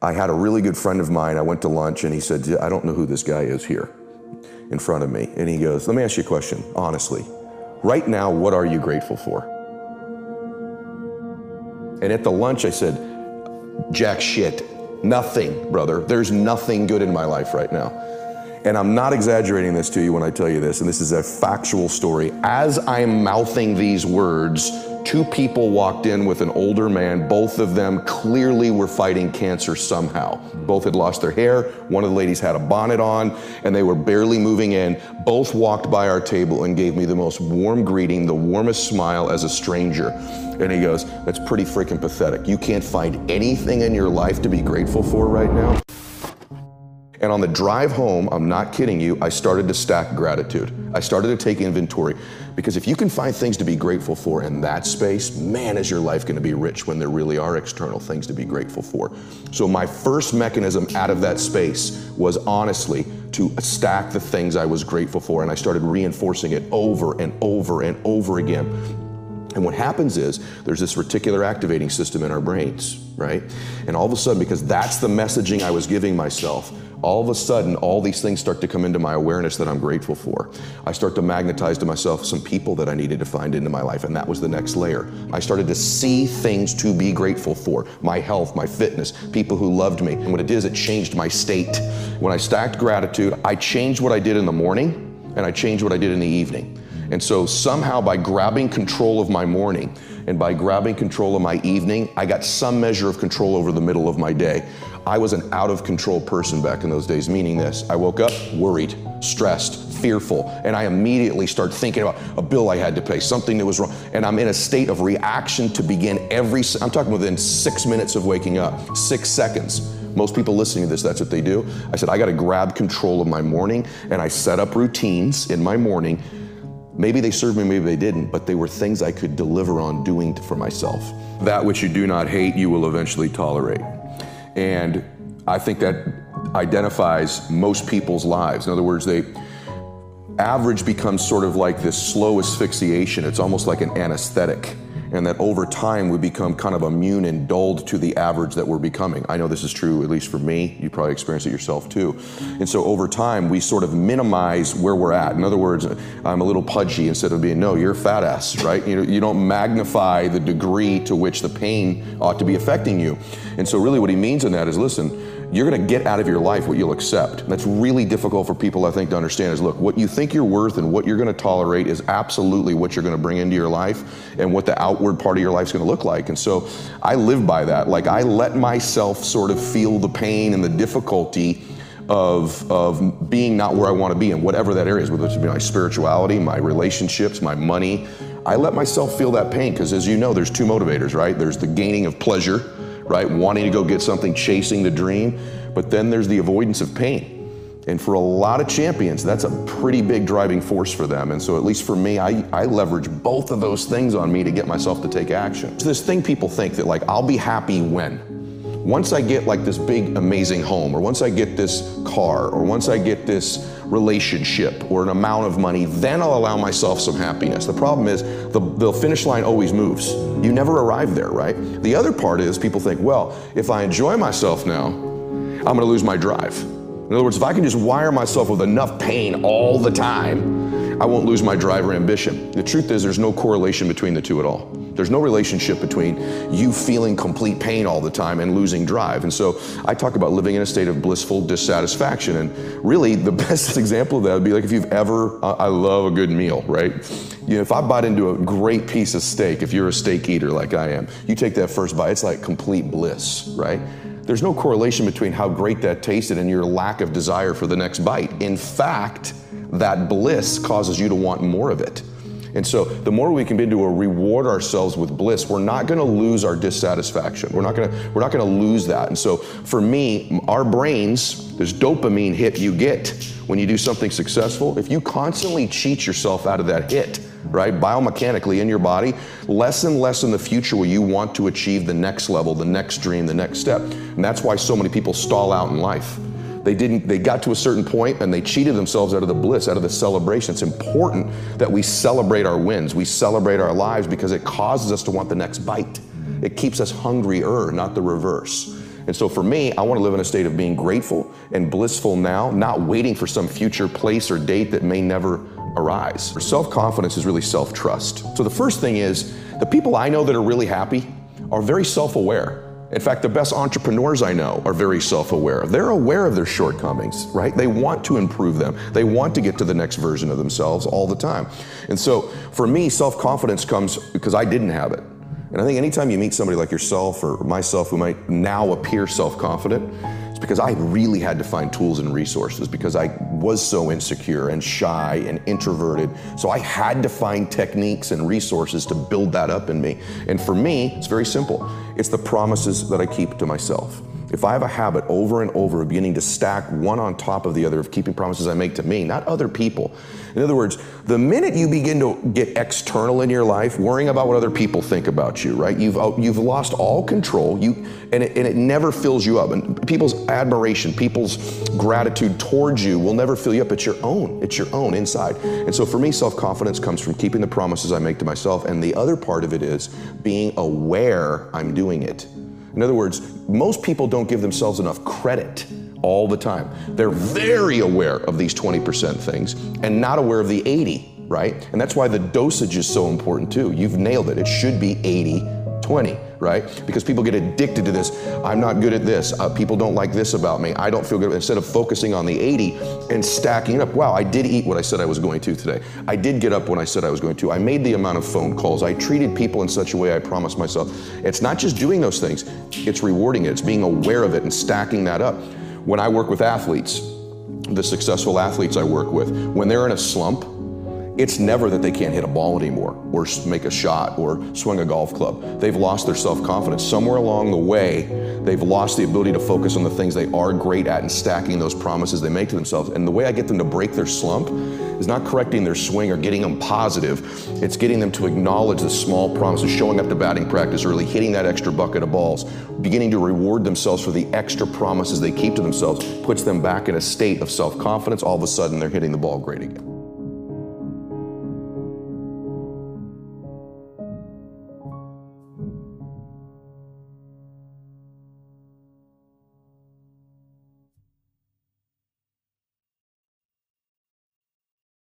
I had a really good friend of mine. I went to lunch and he said, I don't know who this guy is here in front of me. And he goes, Let me ask you a question, honestly. Right now, what are you grateful for? And at the lunch, I said, Jack shit. Nothing, brother. There's nothing good in my life right now. And I'm not exaggerating this to you when I tell you this, and this is a factual story. As I'm mouthing these words, two people walked in with an older man. Both of them clearly were fighting cancer somehow. Both had lost their hair. One of the ladies had a bonnet on, and they were barely moving in. Both walked by our table and gave me the most warm greeting, the warmest smile as a stranger. And he goes, That's pretty freaking pathetic. You can't find anything in your life to be grateful for right now. And on the drive home, I'm not kidding you, I started to stack gratitude. I started to take inventory because if you can find things to be grateful for in that space, man, is your life going to be rich when there really are external things to be grateful for. So, my first mechanism out of that space was honestly to stack the things I was grateful for, and I started reinforcing it over and over and over again. And what happens is there's this reticular activating system in our brains, right? And all of a sudden, because that's the messaging I was giving myself, all of a sudden, all these things start to come into my awareness that I'm grateful for. I start to magnetize to myself some people that I needed to find into my life, and that was the next layer. I started to see things to be grateful for my health, my fitness, people who loved me. And what it did is it changed my state. When I stacked gratitude, I changed what I did in the morning and I changed what I did in the evening. And so somehow by grabbing control of my morning and by grabbing control of my evening, I got some measure of control over the middle of my day. I was an out of control person back in those days, meaning this I woke up worried, stressed, fearful, and I immediately start thinking about a bill I had to pay, something that was wrong, and I'm in a state of reaction to begin every, I'm talking within six minutes of waking up, six seconds. Most people listening to this, that's what they do. I said, I got to grab control of my morning, and I set up routines in my morning. Maybe they served me, maybe they didn't, but they were things I could deliver on doing for myself. That which you do not hate, you will eventually tolerate. And I think that identifies most people's lives. In other words, they average becomes sort of like this slow asphyxiation. It's almost like an anesthetic and that over time we become kind of immune and dulled to the average that we're becoming. I know this is true, at least for me. You probably experience it yourself too. And so over time, we sort of minimize where we're at. In other words, I'm a little pudgy instead of being, no, you're a fat ass, right? You, know, you don't magnify the degree to which the pain ought to be affecting you. And so, really, what he means in that is listen, you're going to get out of your life what you'll accept. That's really difficult for people, I think, to understand is look, what you think you're worth and what you're going to tolerate is absolutely what you're going to bring into your life and what the outward part of your life is going to look like. And so I live by that. Like I let myself sort of feel the pain and the difficulty of, of being not where I want to be in whatever that area is, whether it's my spirituality, my relationships, my money. I let myself feel that pain because, as you know, there's two motivators, right? There's the gaining of pleasure right? Wanting to go get something, chasing the dream. But then there's the avoidance of pain. And for a lot of champions, that's a pretty big driving force for them. And so, at least for me, I, I leverage both of those things on me to get myself to take action. It's this thing people think that, like, I'll be happy when. Once I get like this big, amazing home, or once I get this car, or once I get this relationship or an amount of money, then I'll allow myself some happiness. The problem is the, the finish line always moves. You never arrive there, right? The other part is people think, well, if I enjoy myself now, I'm gonna lose my drive. In other words, if I can just wire myself with enough pain all the time, I won't lose my drive or ambition. The truth is, there's no correlation between the two at all. There's no relationship between you feeling complete pain all the time and losing drive. And so I talk about living in a state of blissful dissatisfaction. And really, the best example of that would be like if you've ever, I love a good meal, right? You know, if I bite into a great piece of steak, if you're a steak eater like I am, you take that first bite, it's like complete bliss, right? There's no correlation between how great that tasted and your lack of desire for the next bite. In fact, that bliss causes you to want more of it. And so the more we can begin to reward ourselves with bliss, we're not going to lose our dissatisfaction. We're not going to we're not going to lose that. And so for me, our brains, this dopamine hit you get when you do something successful. If you constantly cheat yourself out of that hit, right, biomechanically in your body, less and less in the future will you want to achieve the next level, the next dream, the next step. And that's why so many people stall out in life they didn't, they got to a certain point and they cheated themselves out of the bliss, out of the celebration. It's important that we celebrate our wins. We celebrate our lives because it causes us to want the next bite. It keeps us hungrier, not the reverse. And so for me, I want to live in a state of being grateful and blissful now, not waiting for some future place or date that may never arise. Self confidence is really self trust. So the first thing is the people I know that are really happy are very self aware. In fact, the best entrepreneurs I know are very self aware. They're aware of their shortcomings, right? They want to improve them. They want to get to the next version of themselves all the time. And so for me, self confidence comes because I didn't have it. And I think anytime you meet somebody like yourself or myself who might now appear self confident, because I really had to find tools and resources because I was so insecure and shy and introverted. So I had to find techniques and resources to build that up in me. And for me, it's very simple it's the promises that I keep to myself. If I have a habit over and over of beginning to stack one on top of the other, of keeping promises I make to me, not other people. In other words, the minute you begin to get external in your life, worrying about what other people think about you, right? You've uh, you've lost all control. You and it, and it never fills you up. And people's admiration, people's gratitude towards you will never fill you up. It's your own. It's your own inside. And so for me, self confidence comes from keeping the promises I make to myself. And the other part of it is being aware I'm doing it. In other words, most people don't give themselves enough credit all the time. They're very aware of these 20% things and not aware of the 80, right? And that's why the dosage is so important too. You've nailed it. It should be 80 20, right? Because people get addicted to this. I'm not good at this. Uh, people don't like this about me. I don't feel good. Instead of focusing on the 80 and stacking it up, wow, I did eat what I said I was going to today. I did get up when I said I was going to. I made the amount of phone calls. I treated people in such a way I promised myself. It's not just doing those things, it's rewarding it. It's being aware of it and stacking that up. When I work with athletes, the successful athletes I work with, when they're in a slump, it's never that they can't hit a ball anymore or make a shot or swing a golf club. They've lost their self confidence. Somewhere along the way, they've lost the ability to focus on the things they are great at and stacking those promises they make to themselves. And the way I get them to break their slump is not correcting their swing or getting them positive. It's getting them to acknowledge the small promises, showing up to batting practice early, hitting that extra bucket of balls, beginning to reward themselves for the extra promises they keep to themselves, puts them back in a state of self confidence. All of a sudden, they're hitting the ball great again.